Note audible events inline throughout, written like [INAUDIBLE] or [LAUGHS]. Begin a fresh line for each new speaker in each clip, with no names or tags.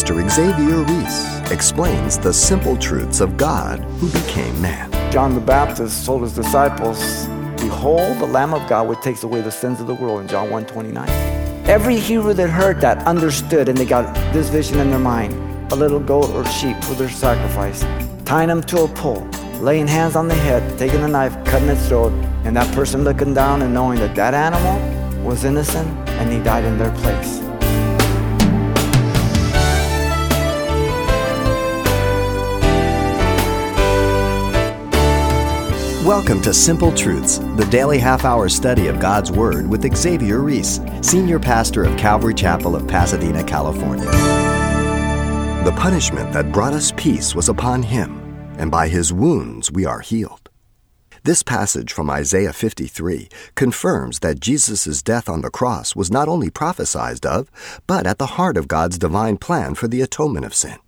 Pastor Xavier Reese explains the simple truths of God who became man.
John the Baptist told his disciples, Behold the Lamb of God which takes away the sins of the world in John 1:29. Every Hebrew that heard that understood and they got this vision in their mind. A little goat or sheep for their sacrifice, tying them to a pole, laying hands on the head, taking a knife, cutting its throat, and that person looking down and knowing that that animal was innocent and he died in their place.
Welcome to Simple Truths, the daily half hour study of God's Word with Xavier Reese, Senior Pastor of Calvary Chapel of Pasadena, California. The punishment that brought us peace was upon him, and by his wounds we are healed. This passage from Isaiah 53 confirms that Jesus' death on the cross was not only prophesied of, but at the heart of God's divine plan for the atonement of sin.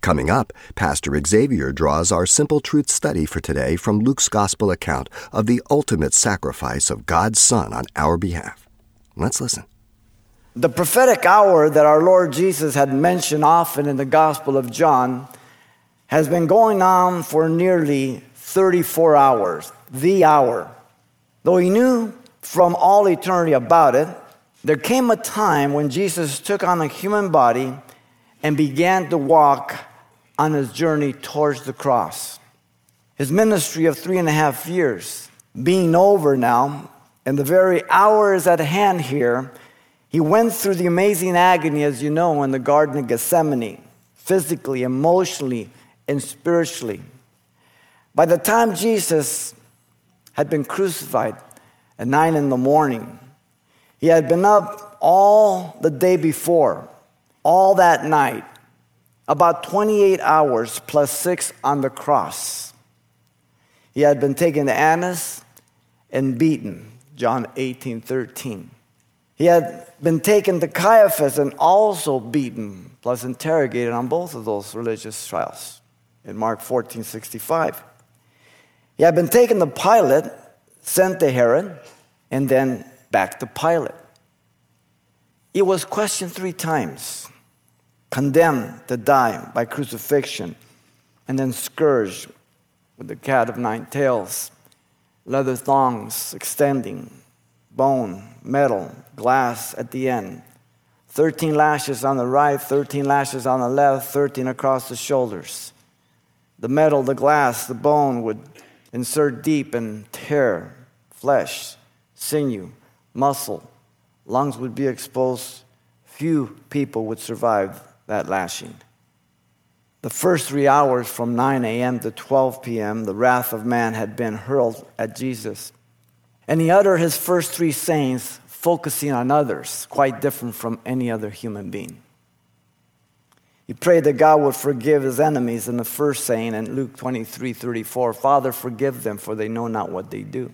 Coming up, Pastor Xavier draws our simple truth study for today from Luke's gospel account of the ultimate sacrifice of God's Son on our behalf. Let's listen.
The prophetic hour that our Lord Jesus had mentioned often in the Gospel of John has been going on for nearly 34 hours, the hour. Though he knew from all eternity about it, there came a time when Jesus took on a human body and began to walk on his journey towards the cross. His ministry of three and a half years being over now, and the very hour is at hand here, he went through the amazing agony, as you know, in the Garden of Gethsemane, physically, emotionally, and spiritually. By the time Jesus had been crucified at nine in the morning, he had been up all the day before all that night, about 28 hours plus six on the cross. He had been taken to Annas and beaten, John 18 13. He had been taken to Caiaphas and also beaten, plus interrogated on both of those religious trials in Mark 14 65. He had been taken to Pilate, sent to Herod, and then back to Pilate. He was questioned three times condemned to die by crucifixion, and then scourged with the cat of nine tails, leather thongs extending, bone, metal, glass at the end. 13 lashes on the right, 13 lashes on the left, 13 across the shoulders. The metal, the glass, the bone would insert deep and tear flesh, sinew, muscle. Lungs would be exposed. Few people would survive that lashing. The first three hours from 9 a.m. to 12 p.m., the wrath of man had been hurled at Jesus. And he uttered his first three sayings, focusing on others, quite different from any other human being. He prayed that God would forgive his enemies in the first saying in Luke 23 34, Father, forgive them, for they know not what they do.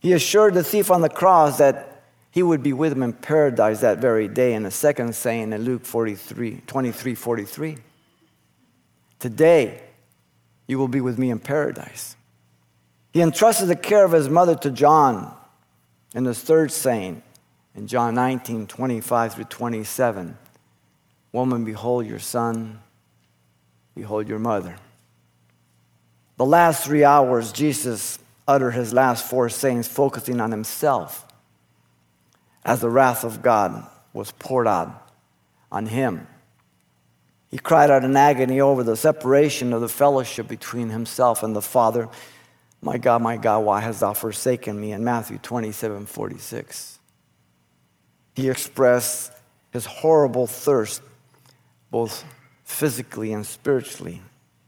He assured the thief on the cross that he would be with him in paradise that very day. in the second saying in Luke 43, 23 43. Today, you will be with me in paradise. He entrusted the care of his mother to John in the third saying in John 19 25 through 27. Woman, behold your son, behold your mother. The last three hours, Jesus uttered his last four sayings, focusing on himself as the wrath of God was poured out on him. He cried out in agony over the separation of the fellowship between himself and the Father. My God, my God, why hast thou forsaken me? In Matthew 27 46. He expressed his horrible thirst, both physically and spiritually,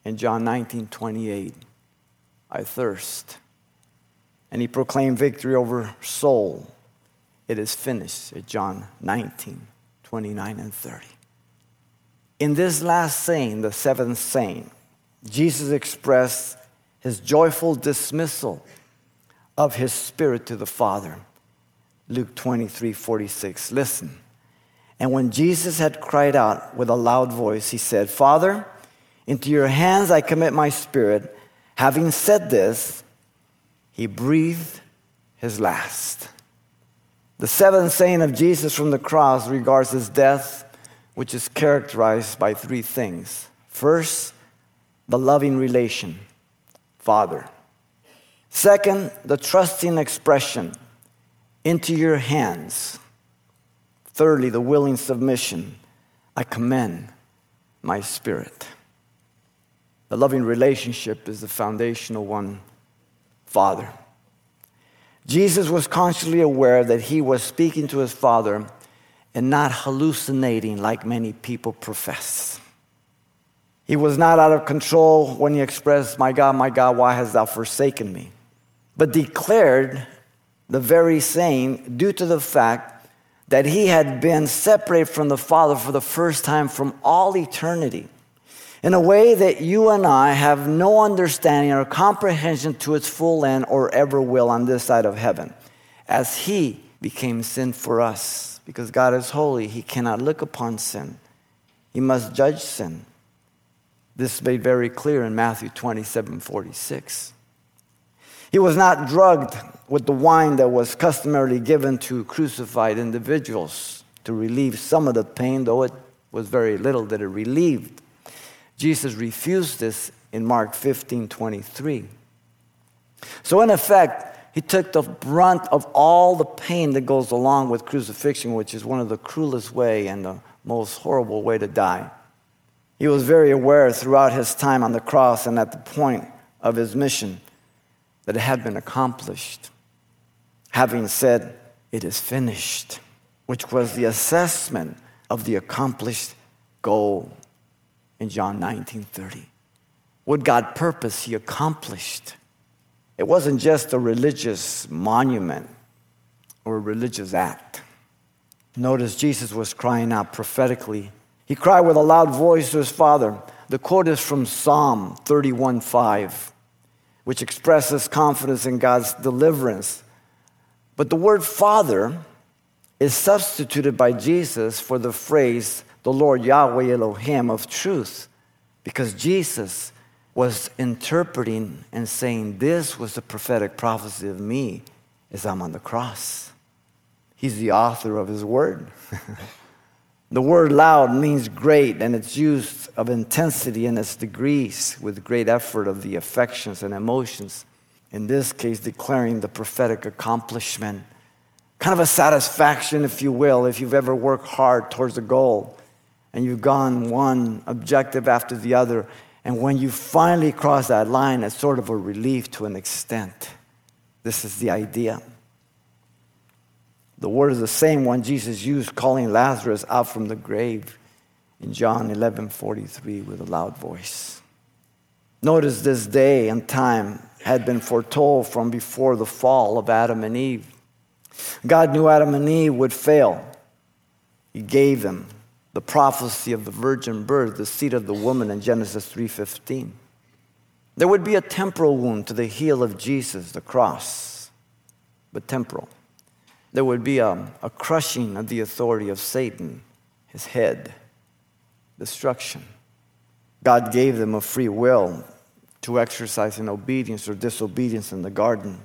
in John 19 28. I thirst. And he proclaimed victory over soul, it is finished at John 19, 29 and 30. In this last saying, the seventh saying, Jesus expressed his joyful dismissal of his spirit to the Father. Luke 23, 46. Listen. And when Jesus had cried out with a loud voice, he said, Father, into your hands I commit my spirit. Having said this, he breathed his last. The seventh saying of Jesus from the cross regards his death which is characterized by three things. First, the loving relation, Father. Second, the trusting expression, into your hands. Thirdly, the willing submission, I commend my spirit. The loving relationship is the foundational one, Father. Jesus was consciously aware that he was speaking to his Father and not hallucinating like many people profess. He was not out of control when he expressed, My God, my God, why hast thou forsaken me? But declared the very same due to the fact that he had been separated from the Father for the first time from all eternity in a way that you and I have no understanding or comprehension to its full end or ever will on this side of heaven, as he became sin for us. Because God is holy, he cannot look upon sin, he must judge sin. This is made very clear in Matthew 27 46. He was not drugged with the wine that was customarily given to crucified individuals to relieve some of the pain, though it was very little that it relieved. Jesus refused this in Mark 15 23. So, in effect, he took the brunt of all the pain that goes along with crucifixion, which is one of the cruelest way and the most horrible way to die. He was very aware throughout his time on the cross and at the point of his mission that it had been accomplished. Having said, It is finished, which was the assessment of the accomplished goal in John 19 30. What God purposed, He accomplished. It wasn't just a religious monument or a religious act. Notice Jesus was crying out prophetically. He cried with a loud voice to his Father. The quote is from Psalm 31 5, which expresses confidence in God's deliverance. But the word Father is substituted by Jesus for the phrase, the Lord Yahweh Elohim of truth, because Jesus was interpreting and saying, This was the prophetic prophecy of me as I'm on the cross. He's the author of his word. [LAUGHS] the word loud means great, and it's used of intensity in its degrees with great effort of the affections and emotions. In this case, declaring the prophetic accomplishment. Kind of a satisfaction, if you will, if you've ever worked hard towards a goal and you've gone one objective after the other and when you finally cross that line, it's sort of a relief to an extent. This is the idea. The word is the same one Jesus used calling Lazarus out from the grave in John 11 43 with a loud voice. Notice this day and time had been foretold from before the fall of Adam and Eve. God knew Adam and Eve would fail. He gave them the prophecy of the virgin birth, the seed of the woman in Genesis 3:15. There would be a temporal wound to the heel of Jesus, the cross, but temporal. There would be a, a crushing of the authority of Satan, his head, destruction. God gave them a free will to exercise in obedience or disobedience in the garden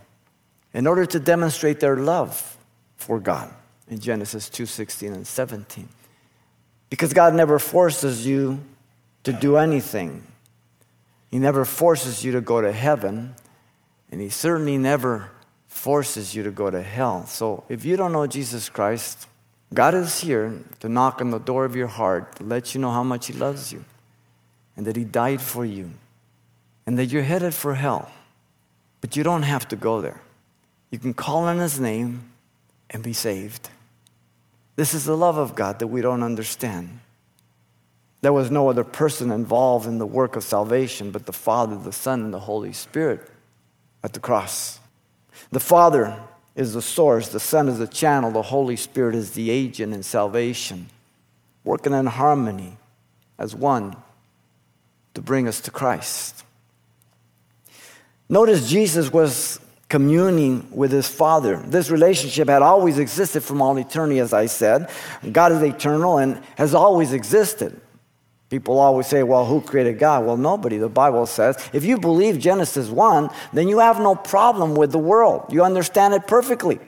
in order to demonstrate their love for God in Genesis 2:16 and 17. Because God never forces you to do anything. He never forces you to go to heaven, and He certainly never forces you to go to hell. So if you don't know Jesus Christ, God is here to knock on the door of your heart to let you know how much He loves you and that He died for you and that you're headed for hell. But you don't have to go there. You can call on His name and be saved. This is the love of God that we don't understand. There was no other person involved in the work of salvation but the Father, the Son, and the Holy Spirit at the cross. The Father is the source, the Son is the channel, the Holy Spirit is the agent in salvation, working in harmony as one to bring us to Christ. Notice Jesus was communing with his Father. This relationship had always existed from all eternity, as I said. God is eternal and has always existed. People always say, well, who created God? Well, nobody. The Bible says if you believe Genesis 1, then you have no problem with the world. You understand it perfectly.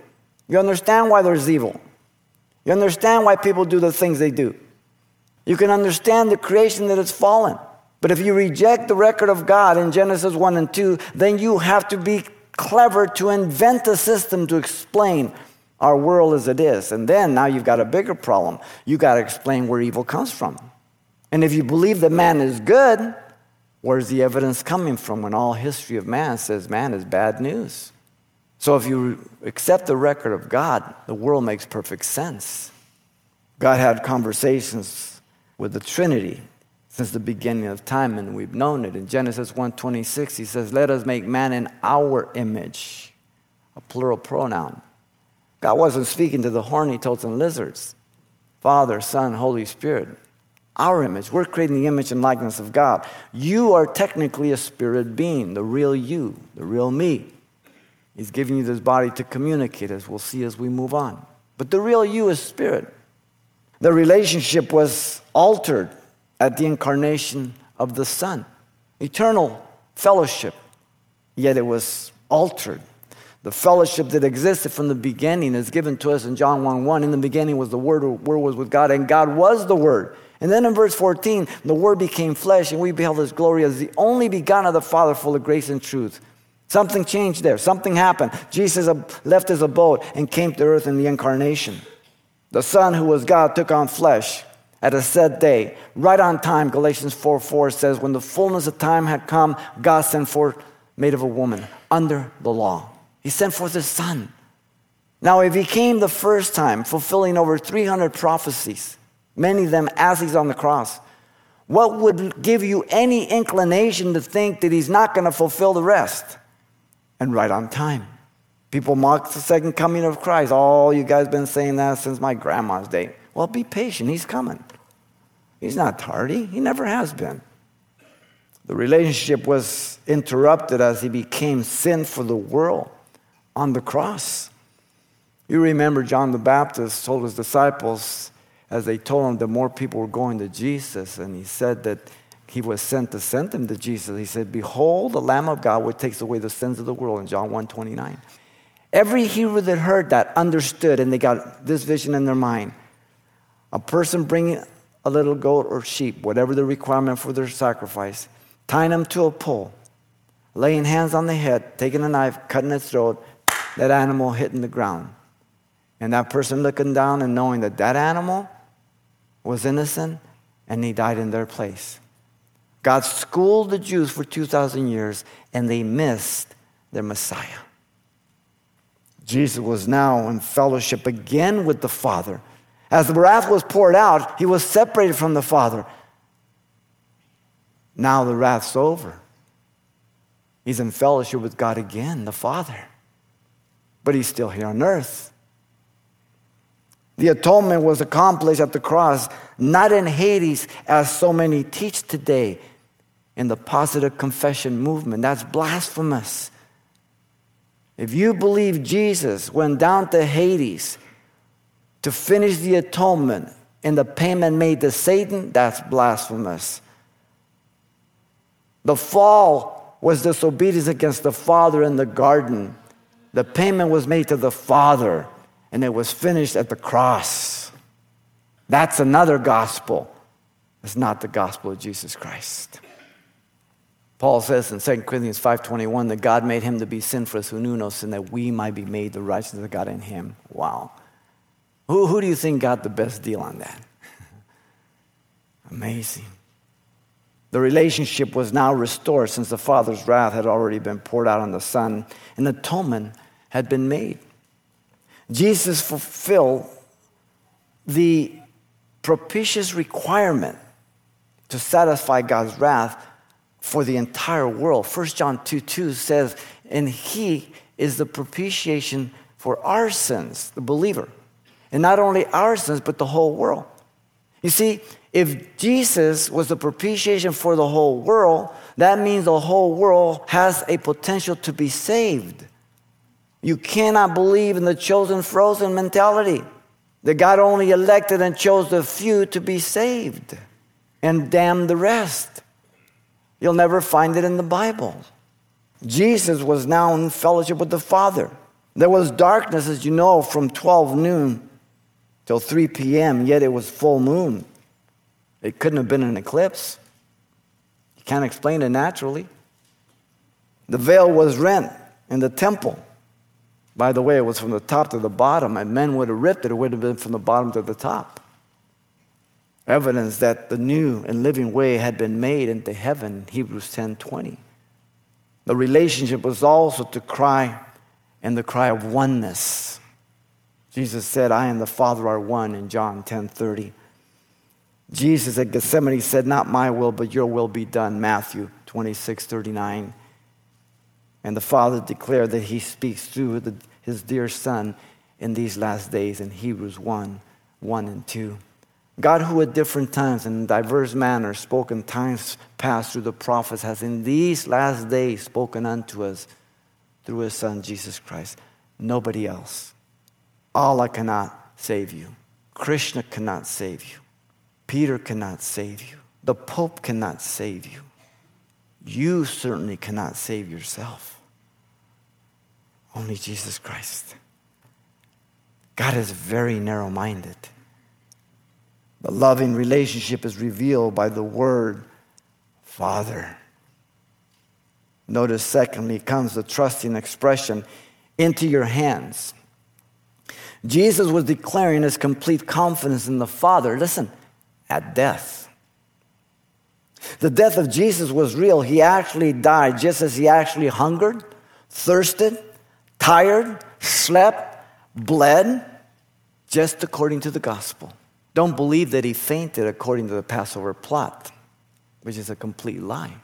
You understand why there's evil. You understand why people do the things they do. You can understand the creation that is fallen. But if you reject the record of God in Genesis 1 and 2, then you have to be clever to invent a system to explain our world as it is. And then now you've got a bigger problem. You've got to explain where evil comes from. And if you believe that man is good, where's the evidence coming from when all history of man says man is bad news? So if you accept the record of God, the world makes perfect sense. God had conversations with the Trinity since the beginning of time and we've known it. In genesis 1.26 he says let us make man in our image a plural pronoun. God wasn't speaking to the horny toads and lizards father son holy spirit our image. We're creating the image and likeness of god. You are technically a spirit being the real you the real me. He's giving you this body to communicate as we'll see as we move on. But the real you is spirit. The relationship was altered at the incarnation of the Son. Eternal fellowship, yet it was altered. The fellowship that existed from the beginning is given to us in John 1 1. In the beginning was the Word, the Word was with God, and God was the Word. And then in verse 14, the Word became flesh, and we beheld His glory as the only begotten of the Father, full of grace and truth. Something changed there. Something happened. Jesus left his abode and came to earth in the incarnation. The Son, who was God, took on flesh at a set day, right on time, Galatians 4 4 says, When the fullness of time had come, God sent forth, made of a woman, under the law. He sent forth his son. Now, if he came the first time, fulfilling over 300 prophecies, many of them as he's on the cross, what would give you any inclination to think that he's not going to fulfill the rest? And right on time. People mock the second coming of Christ. Oh, you guys been saying that since my grandma's day. Well, be patient. He's coming. He's not tardy, he never has been. The relationship was interrupted as he became sin for the world on the cross. You remember John the Baptist told his disciples as they told him that more people were going to Jesus, and he said that he was sent to send them to Jesus. He said, Behold, the Lamb of God which takes away the sins of the world in John 1 29. Every Hebrew that heard that understood, and they got this vision in their mind. A person bringing a little goat or sheep, whatever the requirement for their sacrifice, tying them to a pole, laying hands on the head, taking a knife, cutting its throat, that animal hitting the ground. And that person looking down and knowing that that animal was innocent and he died in their place. God schooled the Jews for 2,000 years and they missed their Messiah. Jesus was now in fellowship again with the Father as the wrath was poured out, he was separated from the Father. Now the wrath's over. He's in fellowship with God again, the Father. But he's still here on earth. The atonement was accomplished at the cross, not in Hades, as so many teach today in the positive confession movement. That's blasphemous. If you believe Jesus went down to Hades, to finish the atonement and the payment made to Satan, that's blasphemous. The fall was disobedience against the Father in the garden. The payment was made to the Father, and it was finished at the cross. That's another gospel. It's not the gospel of Jesus Christ. Paul says in 2 Corinthians 5:21 that God made him to be sin for us who knew no sin that we might be made the righteousness of God in him. Wow. Who, who do you think got the best deal on that? [LAUGHS] Amazing. The relationship was now restored since the Father's wrath had already been poured out on the Son, and atonement had been made. Jesus fulfilled the propitious requirement to satisfy God's wrath for the entire world. 1 John 2 2 says, And He is the propitiation for our sins, the believer. And not only our sins, but the whole world. You see, if Jesus was the propitiation for the whole world, that means the whole world has a potential to be saved. You cannot believe in the chosen frozen mentality that God only elected and chose the few to be saved and damned the rest. You'll never find it in the Bible. Jesus was now in fellowship with the Father. There was darkness, as you know, from 12 noon till 3 p.m., yet it was full moon. It couldn't have been an eclipse. You can't explain it naturally. The veil was rent in the temple. By the way, it was from the top to the bottom, and men would have ripped it, it would have been from the bottom to the top. Evidence that the new and living way had been made into heaven, Hebrews 10 20. The relationship was also to cry and the cry of oneness. Jesus said, I and the Father are one in John 10 30. Jesus at Gethsemane said, Not my will, but your will be done, Matthew 26 39. And the Father declared that He speaks through the, His dear Son in these last days in Hebrews 1 1 and 2. God, who at different times and in diverse manners spoke in times past through the prophets, has in these last days spoken unto us through His Son, Jesus Christ. Nobody else. Allah cannot save you. Krishna cannot save you. Peter cannot save you. The Pope cannot save you. You certainly cannot save yourself. Only Jesus Christ. God is very narrow minded. The loving relationship is revealed by the word Father. Notice, secondly, comes the trusting expression into your hands. Jesus was declaring his complete confidence in the Father, listen, at death. The death of Jesus was real. He actually died just as he actually hungered, thirsted, tired, slept, bled, just according to the gospel. Don't believe that he fainted according to the Passover plot, which is a complete lie.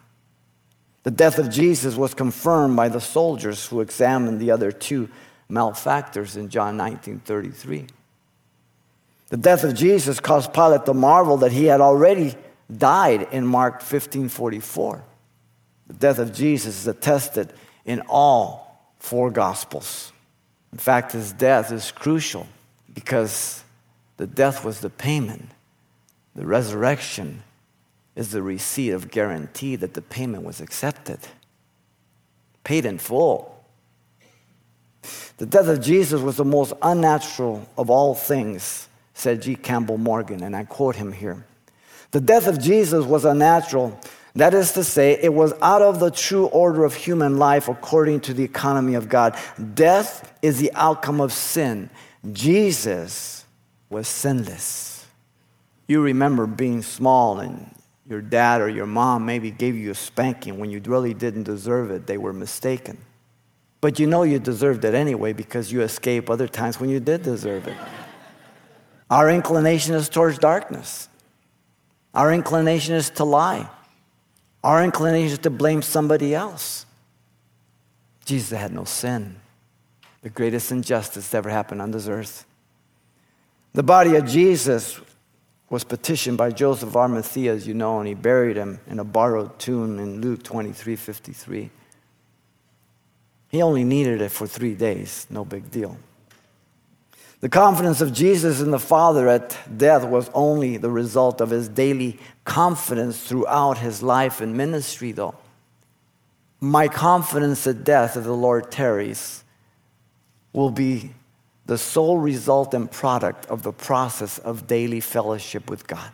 The death of Jesus was confirmed by the soldiers who examined the other two malefactors in John 19 33. The death of Jesus caused Pilate to marvel that he had already died in Mark 15 44. The death of Jesus is attested in all four Gospels. In fact, his death is crucial because the death was the payment, the resurrection is the receipt of guarantee that the payment was accepted, paid in full. The death of Jesus was the most unnatural of all things, said G. Campbell Morgan, and I quote him here. The death of Jesus was unnatural. That is to say, it was out of the true order of human life according to the economy of God. Death is the outcome of sin. Jesus was sinless. You remember being small and your dad or your mom maybe gave you a spanking when you really didn't deserve it. They were mistaken. But you know you deserved it anyway because you escape other times when you did deserve it. Our inclination is towards darkness. Our inclination is to lie. Our inclination is to blame somebody else. Jesus had no sin. The greatest injustice that ever happened on this earth. The body of Jesus was petitioned by Joseph Arimathea, as you know, and he buried him in a borrowed tomb in Luke 23 53. He only needed it for three days, no big deal. The confidence of Jesus in the Father at death was only the result of his daily confidence throughout his life and ministry, though. My confidence at death, if the Lord tarries, will be the sole result and product of the process of daily fellowship with God.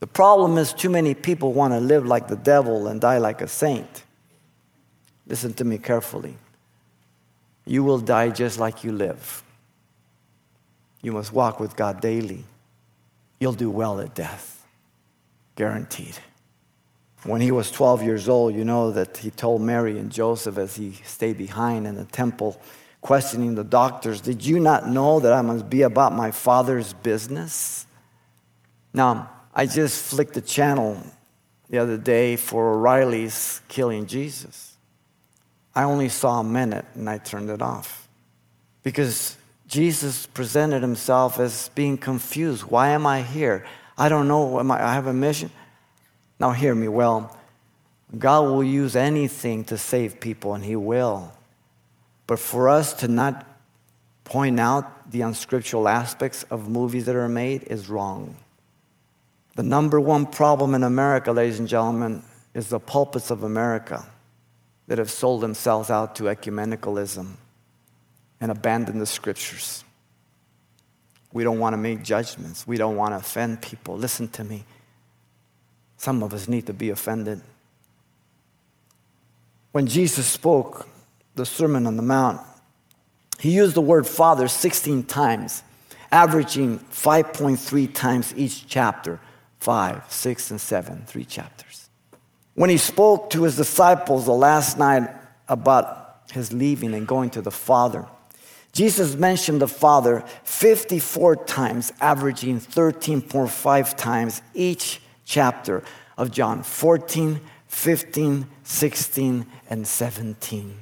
The problem is, too many people want to live like the devil and die like a saint. Listen to me carefully. You will die just like you live. You must walk with God daily. You'll do well at death. Guaranteed. When he was 12 years old, you know that he told Mary and Joseph as he stayed behind in the temple, questioning the doctors, Did you not know that I must be about my father's business? Now, I just flicked the channel the other day for O'Reilly's Killing Jesus. I only saw a minute and I turned it off. Because Jesus presented himself as being confused. Why am I here? I don't know. Am I, I have a mission. Now, hear me well. God will use anything to save people, and He will. But for us to not point out the unscriptural aspects of movies that are made is wrong. The number one problem in America, ladies and gentlemen, is the pulpits of America that have sold themselves out to ecumenicalism and abandoned the scriptures. We don't want to make judgments. We don't want to offend people. Listen to me. Some of us need to be offended. When Jesus spoke the Sermon on the Mount, he used the word Father 16 times, averaging 5.3 times each chapter five, six, and seven, three chapters. When he spoke to his disciples the last night about his leaving and going to the Father, Jesus mentioned the Father 54 times, averaging 13.5 times each chapter of John 14, 15, 16, and 17.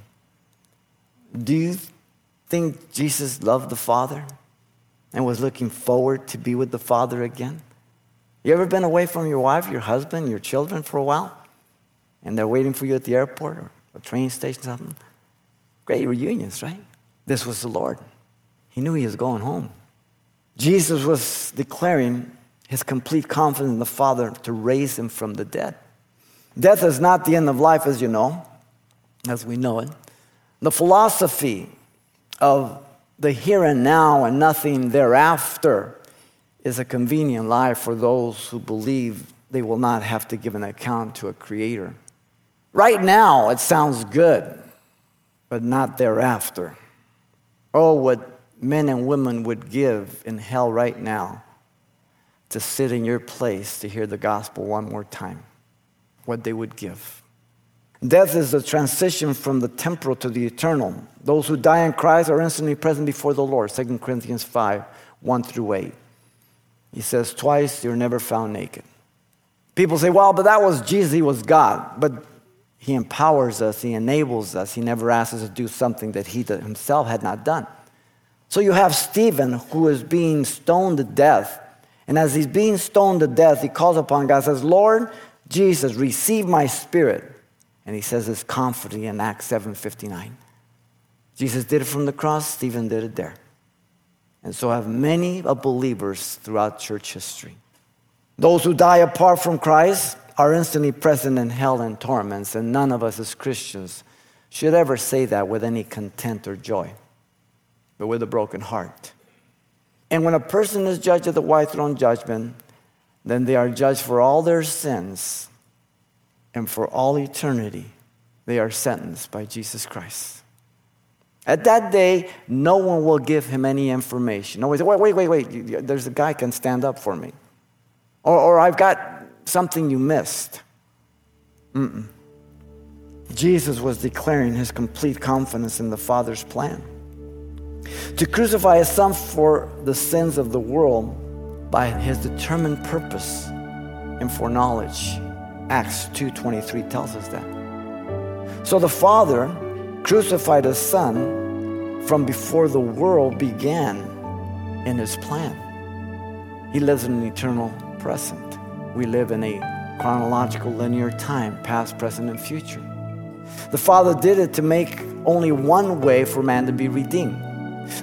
Do you think Jesus loved the Father and was looking forward to be with the Father again? You ever been away from your wife, your husband, your children for a while? And they're waiting for you at the airport or a train station, something? Great reunions, right? This was the Lord. He knew he was going home. Jesus was declaring his complete confidence in the Father to raise him from the dead. Death is not the end of life, as you know, as we know it. The philosophy of the here and now and nothing thereafter is a convenient lie for those who believe they will not have to give an account to a creator. Right now, it sounds good, but not thereafter. Oh, what men and women would give in hell right now to sit in your place to hear the gospel one more time. What they would give. Death is the transition from the temporal to the eternal. Those who die in Christ are instantly present before the Lord. 2 Corinthians 5 1 through 8. He says, Twice you're never found naked. People say, Well, but that was Jesus, he was God. But he empowers us, he enables us. He never asks us to do something that he himself had not done. So you have Stephen who is being stoned to death. And as he's being stoned to death, he calls upon God, says, Lord Jesus, receive my spirit. And he says this confidently in Acts 7:59. Jesus did it from the cross, Stephen did it there. And so have many believers throughout church history. Those who die apart from Christ are instantly present in hell and torments, and none of us as Christians should ever say that with any content or joy, but with a broken heart. And when a person is judged at the white throne judgment, then they are judged for all their sins, and for all eternity, they are sentenced by Jesus Christ. At that day, no one will give him any information. No one say, wait, wait, wait, wait, there's a guy can stand up for me. Or, or I've got something you missed. Mm-mm. Jesus was declaring his complete confidence in the Father's plan. To crucify his son for the sins of the world by his determined purpose and foreknowledge. Acts 2.23 tells us that. So the Father crucified his son from before the world began in his plan. He lives in an eternal present. We live in a chronological linear time, past, present, and future. The Father did it to make only one way for man to be redeemed.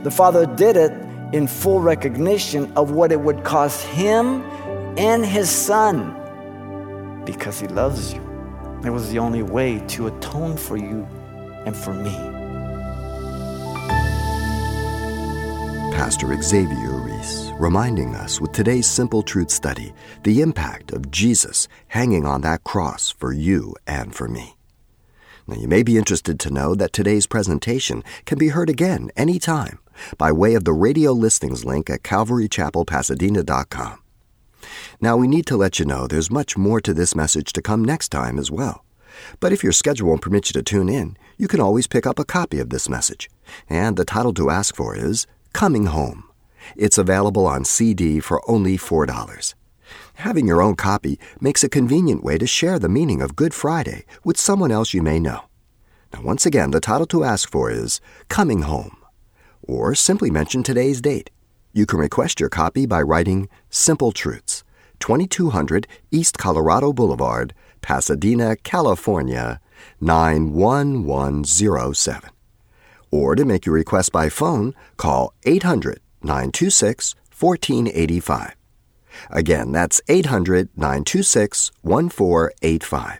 The Father did it in full recognition of what it would cost him and his son because he loves you. It was the only way to atone for you and for me.
Pastor Xavier Reminding us with today's Simple Truth study the impact of Jesus hanging on that cross for you and for me. Now, you may be interested to know that today's presentation can be heard again anytime by way of the radio listings link at calvarychapelpasadena.com. Now, we need to let you know there's much more to this message to come next time as well. But if your schedule won't permit you to tune in, you can always pick up a copy of this message. And the title to ask for is Coming Home. It's available on CD for only $4. Having your own copy makes a convenient way to share the meaning of Good Friday with someone else you may know. Now, once again, the title to ask for is Coming Home. Or simply mention today's date. You can request your copy by writing Simple Truths, 2200 East Colorado Boulevard, Pasadena, California 91107. Or to make your request by phone, call 800 926 1485. Again, that's 800 926 1485.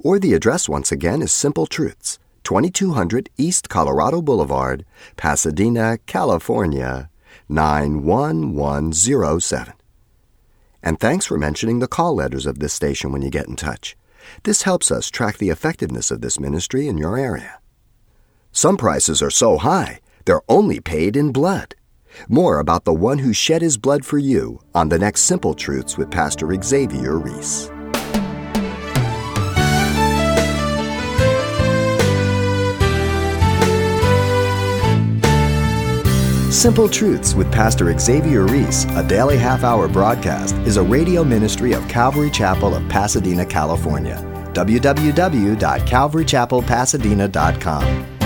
Or the address once again is Simple Truths, 2200 East Colorado Boulevard, Pasadena, California 9107. And thanks for mentioning the call letters of this station when you get in touch. This helps us track the effectiveness of this ministry in your area. Some prices are so high, they're only paid in blood. More about the one who shed his blood for you on the next Simple Truths with Pastor Xavier Reese. Simple Truths with Pastor Xavier Reese, a daily half hour broadcast, is a radio ministry of Calvary Chapel of Pasadena, California. www.calvarychapelpasadena.com.